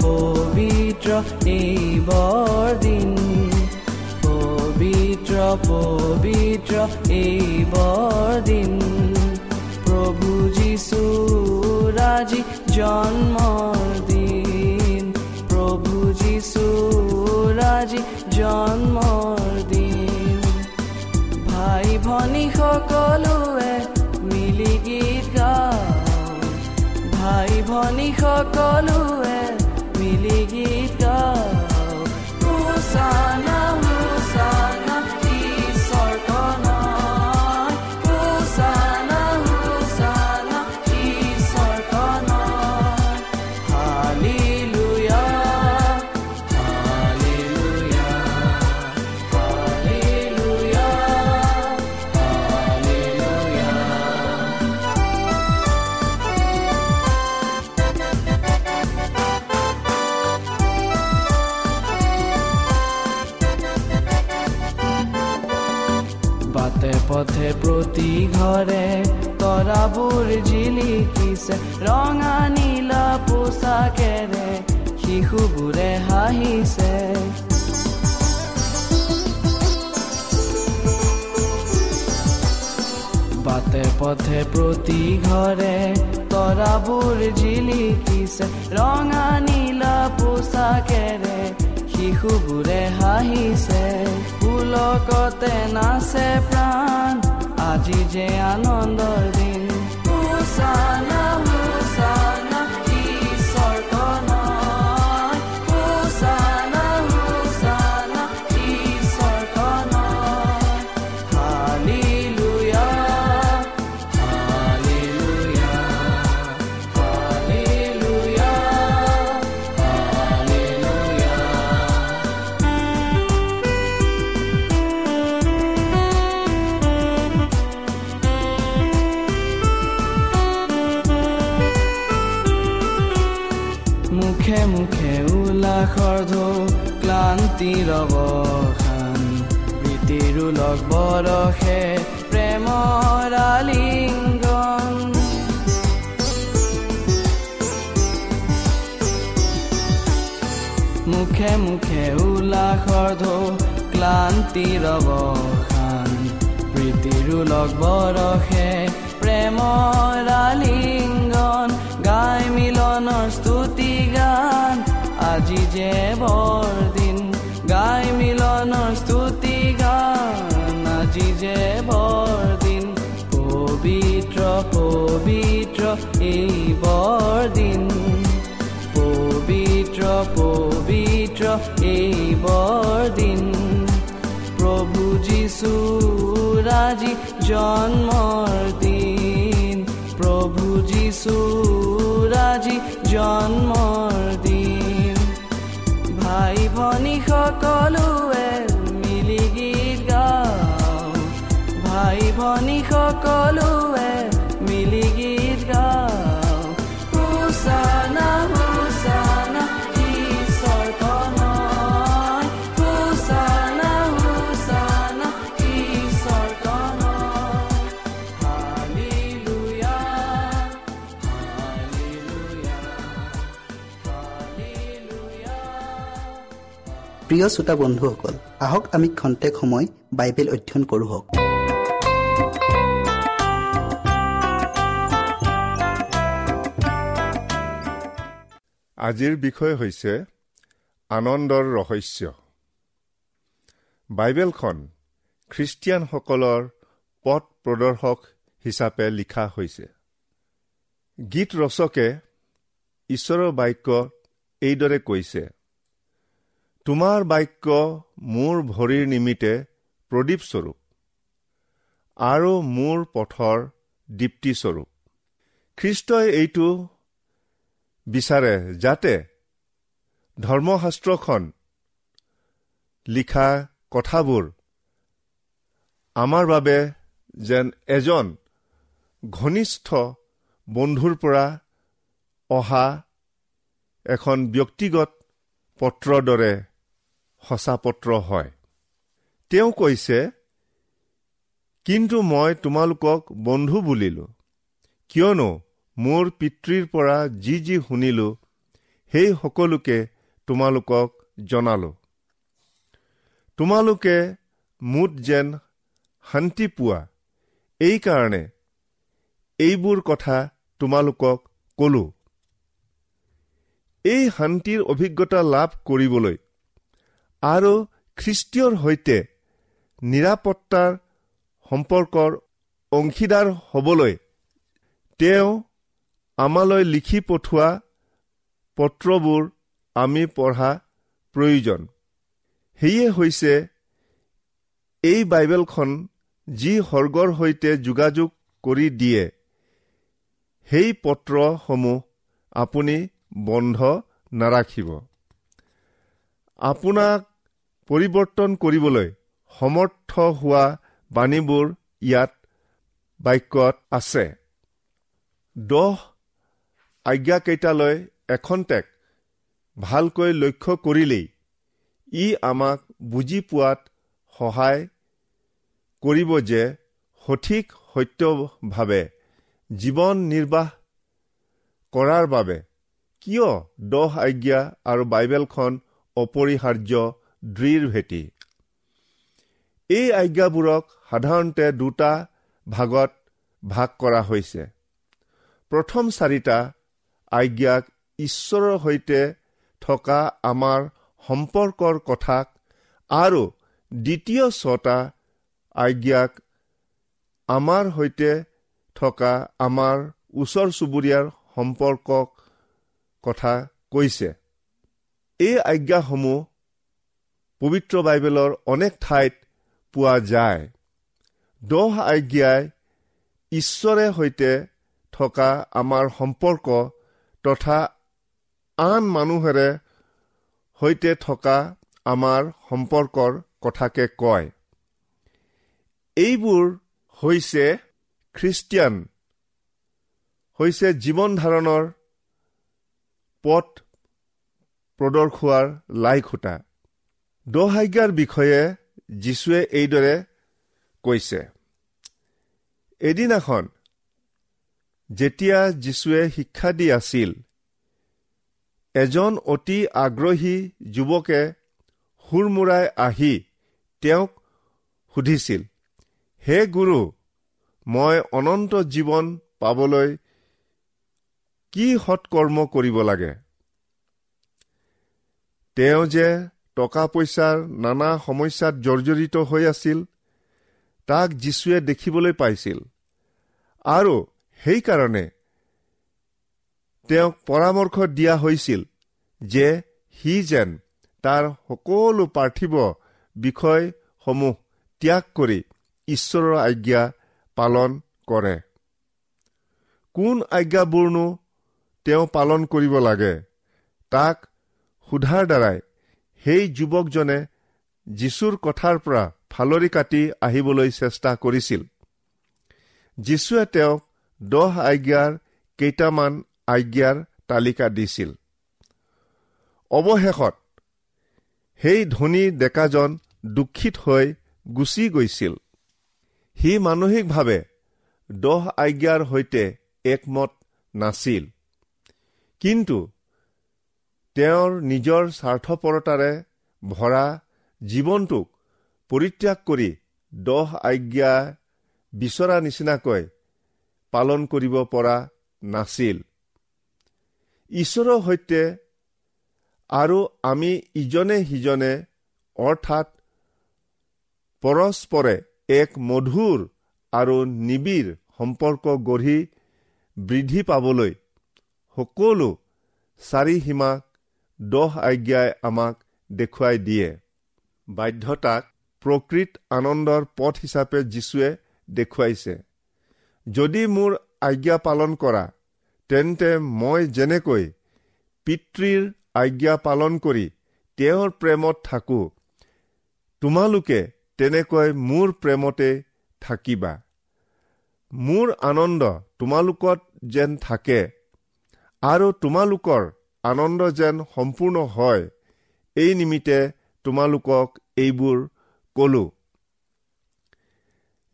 পবিত্ৰ এইবৰ দিন। পবিত্ৰ পবিত্ৰ এইবৰ দিন। প্ৰভু যীশু ৰাজি জন্মৰ দিন। প্ৰভু যীশু ৰাজি জন্মৰ দিন। ভাই ভনী সকলোৱে মিলি গীত গাওঁ ভাই ভনী সকলোৱে প্ৰতি ঘৰে তৰাবোৰ জিলিকিছে ৰঙা নীলা পোচাকেৰে শিশুবোৰে হাঁহিছে। পুলকতে নাচে প্ৰাণ আজি যে আনন্দৰ এই বৰদিন। প্ৰভু যীশু ৰাজি জন্মৰ দিন। প্ৰভু যীশু ৰাজি জন্মৰ দিন। ভাই ভনী সকলোৱে মিলি গীত গাওঁ। ভাই ভনী সকলোৱে প্ৰিয় শ্ৰোতা বন্ধুসকল আহক আমি খন্তেক সময় বাইবেল অধ্যয়ন কৰোঁ আজিৰ বিষয় হৈছে আনন্দৰ ৰহস্য। বাইবেলখন খ্ৰীষ্টিয়ানসকলৰ পথ প্ৰদৰ্শক হিচাপে লিখা হৈছে। গীত ৰচকে ঈশ্বৰৰ বাক্য এইদৰে কৈছে তোমাৰ বাক্য মোৰ ভৰিৰ নিমিত্তে প্ৰদীপস্বৰূপ আৰু মোৰ পথৰ দীপ্তিস্বৰূপ। খ্ৰীষ্টই এইটো বিচাৰে যাতে ধৰ্মশাস্ত্ৰখন লিখা কথাবোৰ আমাৰ বাবে যেন এজন ঘনিষ্ঠ বন্ধুৰ পৰা অহা এখন ব্যক্তিগত পত্ৰৰ দৰে সঁচা পত্ৰ হয়। তেওঁ কৈছে কিন্তু মই তোমালোকক বন্ধু বুলিলো। কিয়নো মোৰ পিতৃৰ পৰা যি যি শুনিলো সেই সকলোকে তোমালোকক জনালো। তোমালোকে মুঠ যেন শান্তি পোৱা। এইকাৰণে এইবোৰ কথা তোমালোকক কলো। এই শান্তিৰ অভিজ্ঞতা লাভ কৰিবলৈ আৰু খ্ৰীষ্টীয়ৰ সৈতে নিৰাপত্তাৰ সম্পৰ্কৰ অংশীদাৰ হ'বলৈ তেওঁ আমালৈ লিখি পঠোৱা পত্ৰবোৰ আমি পঢ়া প্ৰয়োজন। সেয়ে হৈছে এই বাইবেলখন যি সৰ্গৰ সৈতে যোগাযোগ কৰি দিয়ে সেই পত্ৰসমূহ আপুনি বন্ধ নাৰাখিব। আপোনাক পৰিৱৰ্তন কৰিবলৈ সমৰ্থ হোৱা বাণীবোৰ ইয়াত বাক্যত আছে। দহ আজ্ঞাকেইটালৈ এখন্তেক ভালকৈ লক্ষ্য কৰিলেই ই আমাক বুজি পোৱাত সহায় কৰিব যে সঠিক সত্যভাৱে জীৱন নিৰ্বাহ কৰাৰ বাবে কিয় দহ আজ্ঞা আৰু বাইবেলখন অপৰিহাৰ্য দৃঢ় ভেটি। এই আজ্ঞাবোৰক সাধাৰণতে দুটা ভাগত ভাগ কৰা হৈছে। প্ৰথম চাৰিটা আজ্ঞাক ঈশ্বৰৰ সৈতে থকা আমাৰ সম্পৰ্কৰ কথাক আৰু দ্বিতীয় ছটা আজ্ঞাক আমাৰ সৈতে থকা আমাৰ ওচৰ চুবুৰীয়াৰ সম্পৰ্কক কথা কৈছে। এই আজ্ঞাসমূহ পবিত্ৰ বাইবেলৰ অনেক ঠাইত পোৱা যায়। দহ আজ্ঞাই ঈশ্বৰে সৈতে থকা আমাৰ সম্পৰ্ক তথা আন মানুহেৰে সৈতে থকা আমাৰ সম্পৰ্কৰ কথাকে কয়। এইবোৰ হৈছে খ্ৰীষ্টিয়ান হৈছে জীৱন ধাৰণৰ পথ প্ৰদৰ্শোৱাৰ লাই খুটা দহাজ্ঞাৰ বিষয়ে যীশুৱে এইদৰে কৈছে। এদিনাখন যেতিয়া যীশুৱে শিক্ষা দি আছিল এজন অতি আগ্ৰহী যুৱকে সুৰমূৰাই আহি তেওঁক সুধিছিল হে গুৰু মই অনন্ত জীৱন পাবলৈ কি সৎকৰ্ম কৰিব লাগে? তেওঁ যে টকা পইচাৰ নানা সমস্যাত জৰ্জৰিত হৈ আছিল তাক যীশুৱে দেখিবলৈ পাইছিল। আৰু সেইকাৰণে তেওঁক পৰামৰ্শ দিয়া হৈছিল যে সি যেন তাৰ সকলো পাৰ্থিৱ বিষয়সমূহ ত্যাগ কৰি ঈশ্বৰৰ আজ্ঞা পালন কৰে। কোন আজ্ঞাবোৰনো তেওঁ পালন কৰিব লাগে? তাক সোধাৰ দ্বাৰাই সেই যুৱকজনে যীশুৰ কথাৰ পৰা ফালৰি কাটি আহিবলৈ চেষ্টা কৰিছিল। যীশুৱে তেওঁক দহ আজ্ঞাৰ কেইটামান আজ্ঞাৰ তালিকা দিছিল। অৱশেষত সেই ধনী ডেকাজন দুখিত হৈ গুচি গৈছিল। সি মানসিকভাৱে দহ আজ্ঞাৰ সৈতে একমত নাছিল। কিন্তু তেওঁৰ নিজৰ স্বাৰ্থপৰতাৰে ভৰা জীৱনটোক পৰিত্যাগ কৰি দহ আজ্ঞা বিচৰা নিচিনাকৈ পালন কৰিব পৰা নাছিল। ঈশ্বৰৰ সৈতে আৰু আমি ইজনে সিজনে অৰ্থাৎ পৰস্পৰে এক মধুৰ আৰু নিবিড় সম্পৰ্ক গঢ়ি বৃদ্ধি পাবলৈ সকলো চাৰি সীমাক দহ আজ্ঞাই আমাক দেখুৱাই দিয়ে। বাধ্যতাক প্ৰকৃত আনন্দৰ পথ হিচাপে যীশুৱে দেখুৱাইছে। যদি মোৰ আজ্ঞা পালন কৰা তেন্তে মই যেনেকৈ পিতৃৰ আজ্ঞা পালন কৰি তেওঁৰ প্ৰেমত থাকোঁ তোমালোকে তেনেকৈ মোৰ প্ৰেমতে থাকিবা। মোৰ আনন্দ তোমালোকত যেন থাকে আৰু তোমালোকৰ আনন্দ যেন সম্পূৰ্ণ হয় এই নিমিত্তে তোমালোকক এইবোৰ কলো।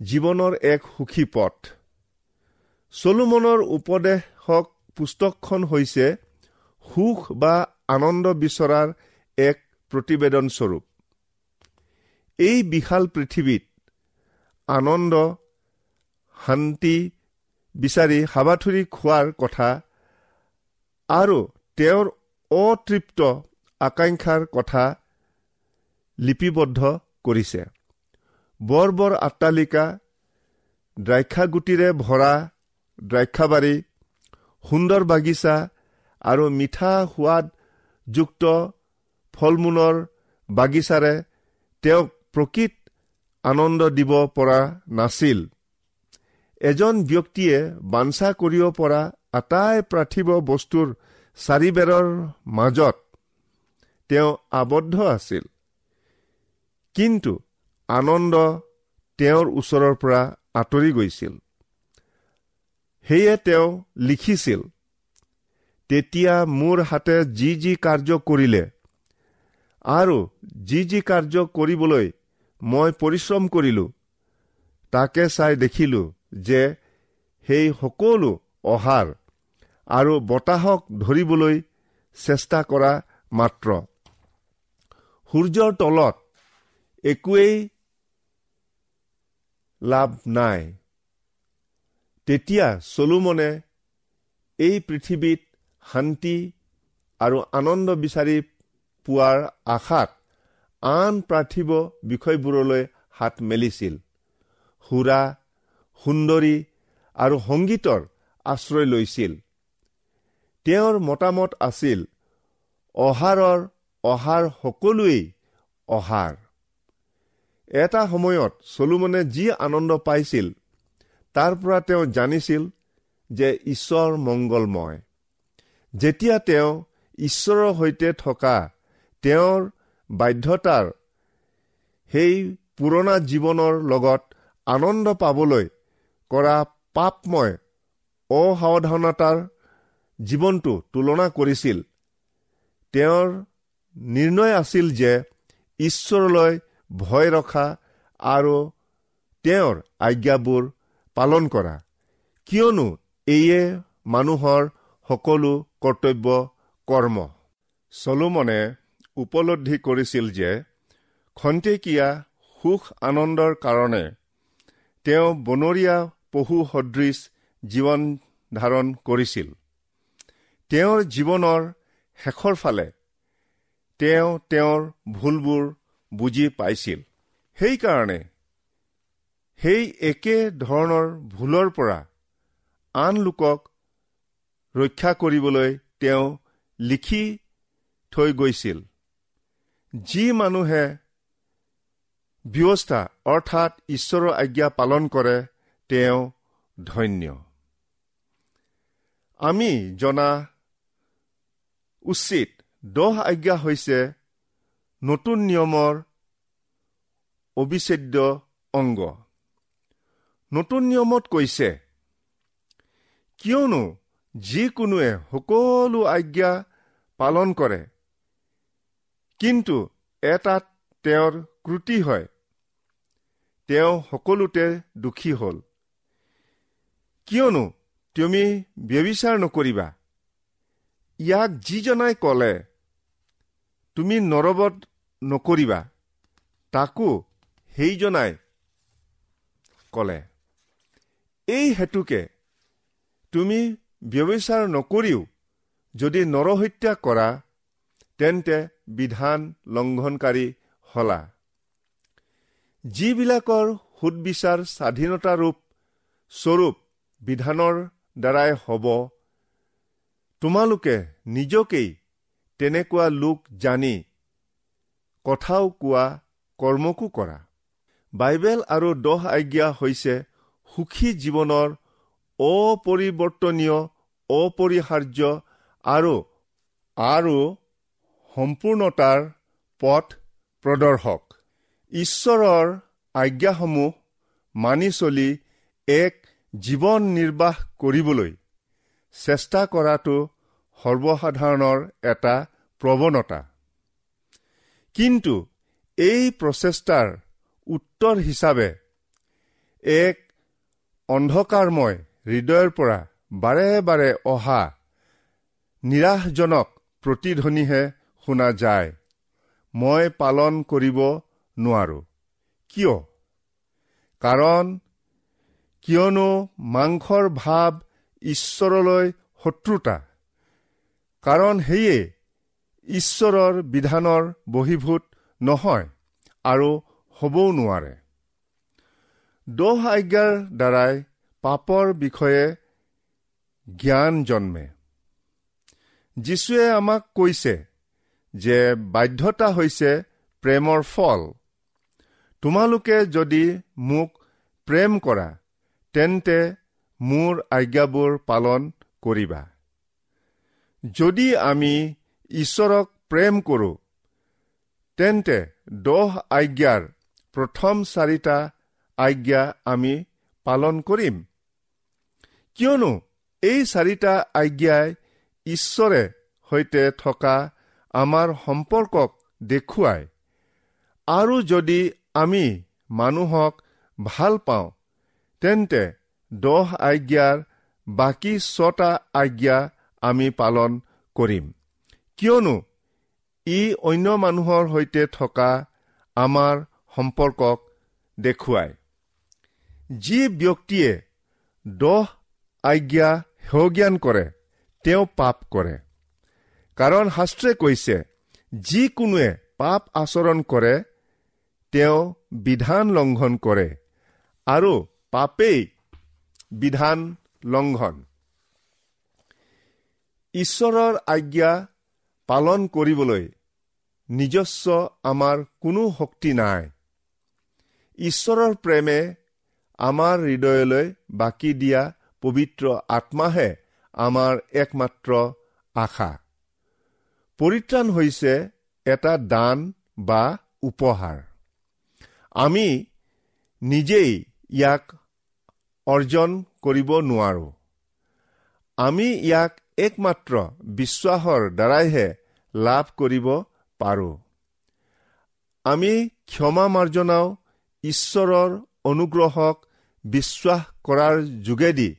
জীৱনৰ এক সুখী পথ। চলোমনৰ উপদেশক পুস্তকখন হৈছে সুখ বা আনন্দ বিচৰাৰ এক প্ৰতিবেদনস্বৰূপ এই বিশাল পৃথিৱীত আনন্দ শান্তি বিচাৰি হাবাথুৰি খোৱাৰ কথা আৰু তেওঁৰ অতৃপ্ত আকাংক্ষাৰ কথা লিপিবদ্ধ কৰিছে। বৰ বৰ আট্টালিকা দ্ৰাক্ষাগুটিৰে ভৰা দ্ৰাক্ষাবাৰী সুন্দৰ বাগিচা আৰু মিঠা সোৱাদযুক্ত ফল মূলৰ বাগিচাৰে তেওঁক প্ৰকৃত আনন্দ দিব পৰা নাছিল। এজন ব্যক্তিয়ে বাঞ্ছা কৰিব পৰা আটাই পাৰ্থিৱ বস্তুৰ চাৰিবেৰৰ মাজত তেওঁ আবদ্ধ আছিল। কিন্তু আনন্দ তেওঁৰ ওচৰৰ পৰা আঁতৰি গৈছিল। সেয়ে তেওঁ লিখিছিল তেতিয়া মোৰ হাতে যি যি কাৰ্য কৰিলে আৰু যি যি কাৰ্য কৰিবলৈ মই পৰিশ্ৰম কৰিলো তাকে চাই দেখিলো যে সেই সকলো অহাৰ আৰু বতাহক ধৰিবলৈ চেষ্টা কৰা মাত্ৰ। সূৰ্যৰ তলত একোৱেই লাভ নাই। তেতিয়া চলোমনে এই পৃথিৱীত শান্তি আৰু আনন্দ বিচাৰি পোৱাৰ আশাত আন পাৰ্থিৱ বিষয়বোৰলৈ হাত মেলিছিল। সুৰা সুন্দৰী আৰু সংগীতৰ আশ্ৰয় লৈছিল। তেওঁৰ মতামত আছিল অহাৰৰ অহাৰ সকলোৱেই অহাৰ। এটা সময়ত চলোমনে যি আনন্দ পাইছিল তাৰ পৰা তেওঁ জানিছিল যে ঈশ্বৰ মংগলময়। যেতিয়া তেওঁ ঈশ্বৰৰ সৈতে থকা তেওঁৰ বাধ্যতাৰ সেই পুৰণা জীৱনৰ লগত আনন্দ পাবলৈ কৰা পাপময় অসাৱধানতাৰ জীৱনটো তুলনা কৰিছিল। তেওঁৰ নিৰ্ণয় আছিল যে ঈশ্বৰলৈ ভয় ৰখা আৰু তেওঁৰ আজ্ঞাবোৰ পালন কৰা। কিয়নো এইয়ে মানুহৰ সকলো কৰ্তব্য কৰ্ম। চলোমনে উপলব্ধি কৰিছিল যে খন্তেকীয়া সুখ আনন্দৰ কাৰণে তেওঁ বনৰীয়া পশু সদৃশ জীৱন ধাৰণ কৰিছিল। তেওঁৰ জীৱনৰ শেষৰ ফালে তেওঁ তেওঁৰ ভুলবোৰ বুজি পাইছিল। সেইকাৰণে সেই একে ধৰণৰ ভুলৰ পৰা আন লোকক ৰক্ষা কৰিবলৈ তেওঁ লিখি থৈ গৈছিল। যি মানুহে ব্যৱস্থা অৰ্থাৎ ঈশ্বৰৰ আজ্ঞা পালন কৰে তেওঁ ধন্য। আমি জনা উচিত। দহ আজ্ঞা হৈছে নতুন নিয়মৰ অবিচ্ছেদ্য অংগ। নতুন নিয়মত কৈছে কিয়নো যিকোনোৱে সকলো আজ্ঞা পালন কৰে কিন্তু এটাত তেওঁৰ ক্ৰুটি হয়। তেওঁ সকলোতে দুখী হ'ল। কিয়নো তুমি ব্যবিচাৰ নকৰিবা। ইয়াক যিজনাই ক'লে তুমি নৰবত নকৰিবা তাকো সেইজনাই ক'লে। এই হেতুকে তুমি ব্যবিচাৰ নকৰিও যদি নৰহত্যা কৰা তেন্তে বিধান লংঘনকাৰী হলা। যিবিলাকৰ সুদবিচাৰ স্বাধীনতাৰূপ স্বৰূপ বিধানৰ দ্বাৰাই হ'ব তোমালোকে নিজকেই তেনেকুৱা লোক জানি কথাও কোৱা কৰ্মকো কৰা। বাইবেল আৰু দহ আজ্ঞা হৈছে সুখী জীৱনৰ অপৰিৱৰ্তনীয় অপৰিহাৰ্য আৰু আৰু সম্পূৰ্ণতাৰ পথ প্ৰদৰ্শক। ঈশ্বৰৰ আজ্ঞাসমূহ মানি চলি এক জীৱন নিৰ্বাহ কৰিবলৈ চেষ্টা কৰাটো সৰ্বসাধাৰণৰ এটা প্ৰৱণতা। কিন্তু এই প্ৰচেষ্টাৰ উত্তৰ হিচাপে এক অন্ধকাৰময় হৃদয়ৰ পৰা বাৰে বাৰে অহা নিৰাশজনক প্ৰতিধ্বনিহে শুনা যায় মই পালন কৰিব নোৱাৰো। কিয়? কাৰণ কিয়নো মাংসৰ ভাৱ ঈশ্বৰলৈ শত্ৰুতা। কাৰণ সেয়ে ঈশ্বৰৰ বিধানৰ বহীভূত নহয় আৰু হ'বও নোৱাৰে। দহ আজ্ঞাৰ দ্বাৰাই পাপৰ বিষয়ে জ্ঞান জন্মে। যীশুৱে আমাক কৈছে যে বাধ্যতা হৈছে প্ৰেমৰ ফল। তোমালোকে যদি মোক প্ৰেম কৰা তেন্তে মোৰ আজ্ঞাবোৰ পালন কৰিবা। যদি আমি ঈশ্বৰক প্ৰেম কৰোঁ তেন্তে দহ আজ্ঞাৰ প্ৰথম চাৰিটা আজ্ঞা আমি পালন কৰিম। কিয়নো এই চাৰিটা আজ্ঞাই ঈশ্বৰে সৈতে থকা আমাৰ সম্পৰ্কক দেখুৱাই আৰু যদি আমি মানুহক ভাল পাওঁ তেন্তে দহ আজ্ঞাৰ বাকী ছটা আজ্ঞা আমি পালন কৰিম। কিয়নো ই অন্য মানুহৰ সৈতে থকা আমাৰ সম্পৰ্কক দেখুৱায়। যি ব্যক্তিয়ে দহ আজ্ঞা সেৱজ্ঞান কৰে তেওঁ পাপ কৰে। কাৰণ শাস্ত্ৰে কৈছে যিকোনোৱে পাপ আচৰণ কৰে তেওঁ বিধান লংঘন কৰে আৰু পাপেই বিধান লংঘন ঈশ্বৰৰ আজ্ঞা পালন কৰিবলৈ নিজস্ব আমাৰ কোনো শক্তি নাই। ঈশ্বৰৰ প্ৰেমে আমাৰ হৃদয়লৈ বাকী দিয়া পবিত্ৰ আত্মাহে আমাৰ একমাত্ৰ আশা। পৰিত্ৰাণ হৈছে এটা দান বা উপহাৰ। আমি নিজেই ইয়াক অৰ্জন কৰিব নোৱাৰো। আমি ইয়াক একমাত্ৰ বিশ্বাসৰ দ্বাৰাইহে লাভ কৰিব পাৰোঁ। আমি ক্ষমা মাৰ্জনাও ঈশ্বৰৰ অনুগ্ৰহক বিশ্বাস কৰাৰ যোগেদি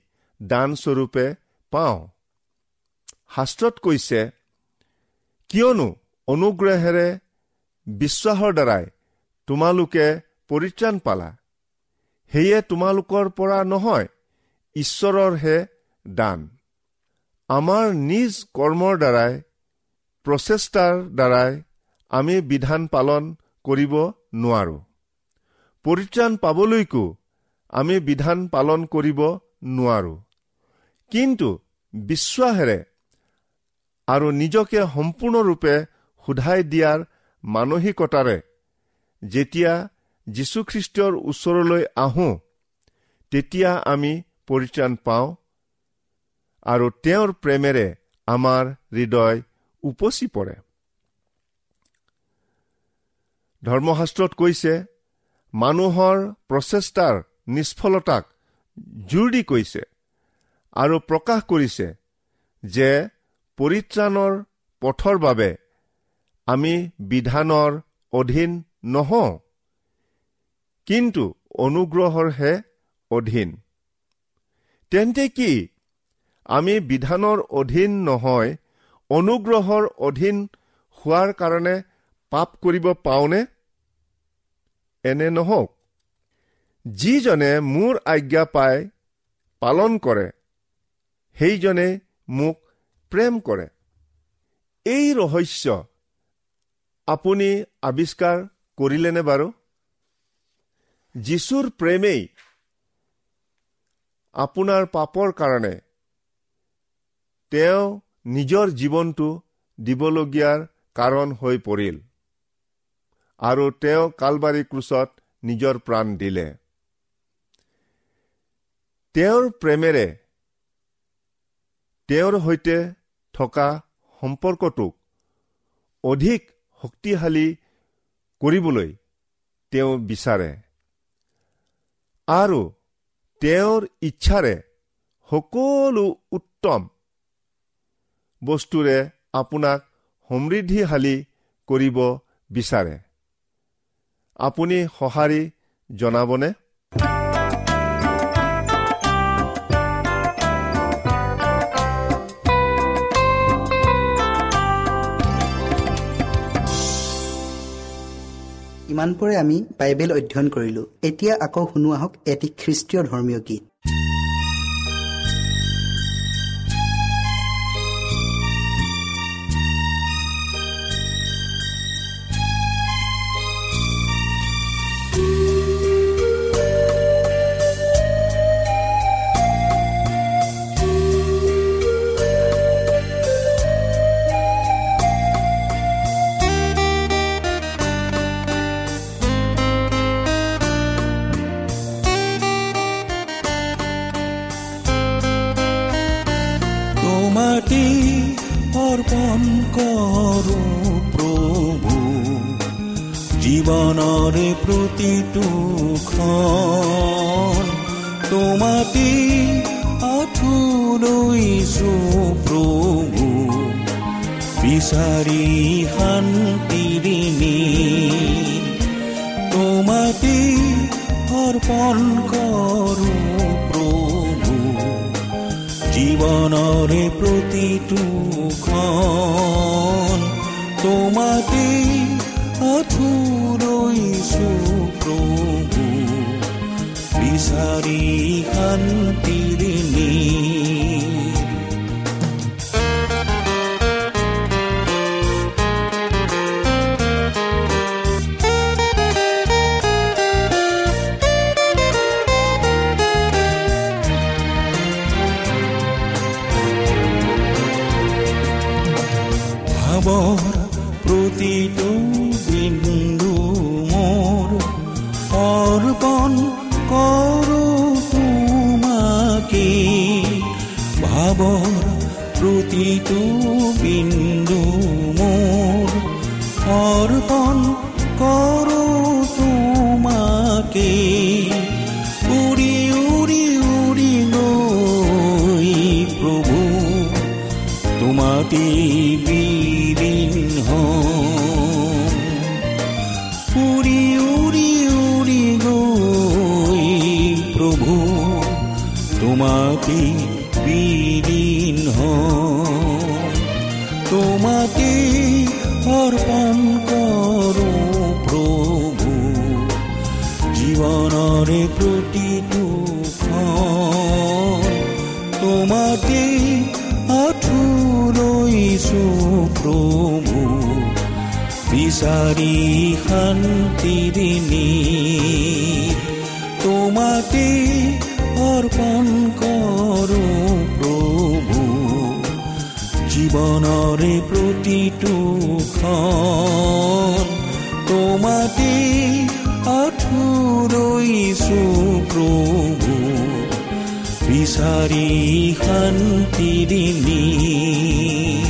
দানস্বৰূপে পাওঁ। শাস্ত্ৰত কৈছে কিয়নো অনুগ্ৰহেৰে বিশ্বাসৰ দ্বাৰাই তোমালোকে পৰিত্ৰাণ পালা? সেয়ে তোমালোকৰ পৰা নহয় ঈশ্বৰৰহে দান। আমাৰ নিজ কৰ্মৰ দ্বাৰাই প্ৰচেষ্টাৰ দ্বাৰাই আমি বিধান পালন কৰিব নোৱাৰো। পৰিত্ৰাণ পাবলৈকো আমি বিধান পালন কৰিব নোৱাৰো। কিন্তু বিশ্বাসেৰে আৰু নিজকে সম্পূৰ্ণৰূপে সোধাই দিয়াৰ মানসিকতাৰে যেতিয়া যীশুখ্ৰীষ্টৰ ওচৰলৈ আহোঁ তেতিয়া আমি পৰিত্ৰাণ পাওঁ আৰু তেওঁৰ প্ৰেমেৰে আমাৰ হৃদয় উপচি পৰে। ধৰ্মশাস্ত্ৰত কৈছে মানুহৰ প্ৰচেষ্টাৰ নিষ্ফলতাক জোৰ দি কৈছে আৰু প্ৰকাশ কৰিছে যে পৰিত্ৰাণৰ পথৰ বাবে আমি বিধানৰ অধীন নহওঁ। কিন্তু অনুগ্ৰহৰহে অধীন। তেন্তে কি? আমি বিধানৰ অধীন নহয় অনুগ্ৰহৰ অধীন হোৱাৰ কাৰণে পাপ কৰিব পাওঁনে? এনে নহওক। যিজনে মোৰ আজ্ঞা পাই পালন কৰে সেইজনে মোক প্ৰেম কৰে। এই ৰহস্য আপুনি আৱিষ্কাৰ কৰিলেনে বাৰু? যীশুৰ প্ৰেমেই আপোনাৰ পাপৰ কাৰণে তেওঁ নিজৰ জীৱনটো দিবলগীয়াৰ কাৰণ হৈ পৰিল আৰু তেওঁ কালবাৰী ক্ৰুচত নিজৰ প্ৰাণ দিলে। তেওঁৰ প্ৰেমেৰে তেওঁৰ সৈতে থকা সম্পৰ্কটোক অধিক শক্তিশালী কৰিবলৈ তেওঁ বিচাৰে। আৰু তেওঁৰ ইচ্ছাৰে সকলো উত্তম বস্তুৰে আপোনাক সমৃদ্ধিশালী কৰিব বিচাৰে। আপুনি সঁহাৰি জনাবনে? ইমানপৰে আমি বাইবেল অধ্যয়ন কৰিলো এতিয়া আকৌ শুনো আহক এটি খ্ৰীষ্টীয় ধৰ্মীয় গীত। তোমাতে আঁঠুলৈছো প্ৰভু। বিচাৰি শান্তিৰিণী তোমাতে অৰ্পণ কৰো প্ৰভু। জীৱনৰে প্ৰতিটো ক্ষণ তোমাতে প্ৰভু বিচাৰি শান্তিৰিণী প্ৰতিটো আঁঠুলৈছো প্ৰভু বিচাৰি শান্তিৰিণী তোমাতে অৰ্পণ কৰো প্ৰভু জীৱনৰে প্ৰতিটো ক্ষণ তোমাতে আঁঠুলৈছো প্ৰভু বিচাৰি শান্তিৰিণী পাহৰি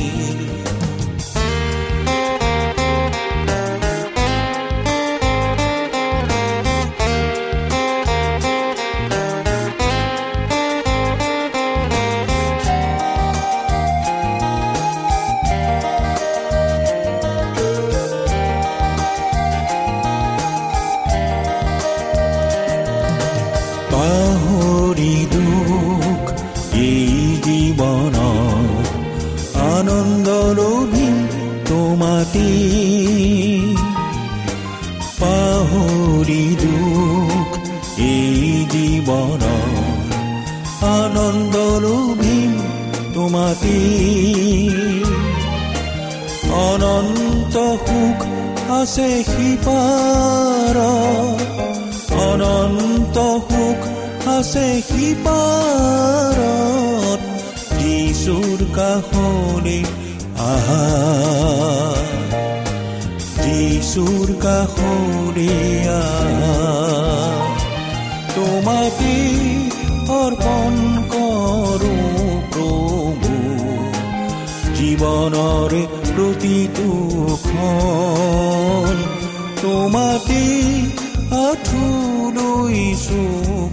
তোমাতে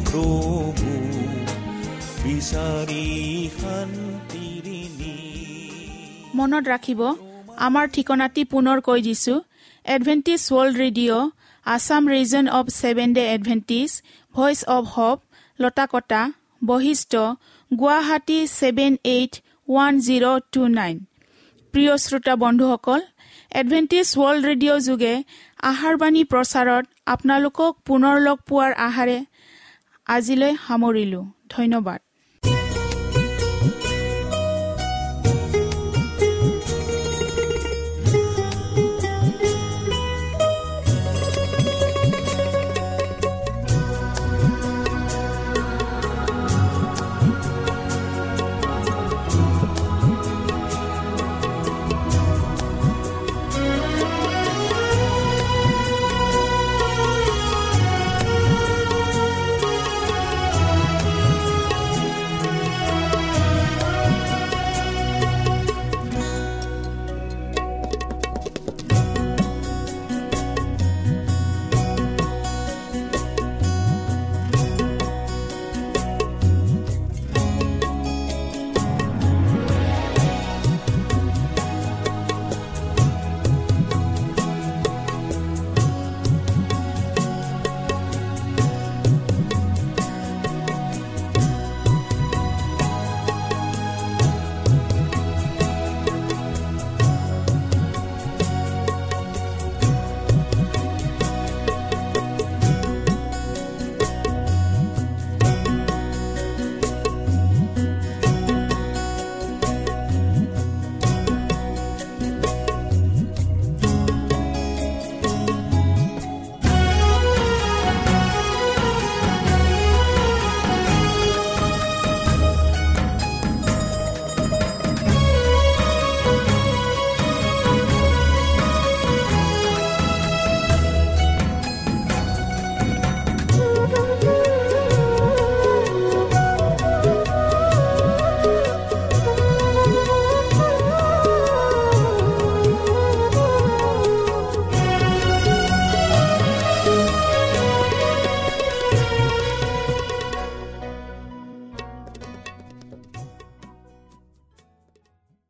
প্ৰভু বিচাৰি মনত ৰাখিব আমাৰ ঠিকনাটি পুনৰ কৈ দিছো। Adventist world radio' Assam region of seven day Adventist voice of hope Latakata Basistha Guwahati seven eight one zero' two nine প্ৰিয় শ্ৰোতা বন্ধুসকল এডভেণ্টিজ ৱৰ্ল্ড ৰেডিঅ' যোগে আহাৰবাণী প্ৰচাৰত আপোনালোকক পুনৰ লগ পোৱাৰ আহাৰে আজিলৈ সামৰিলোঁ। ধন্যবাদ।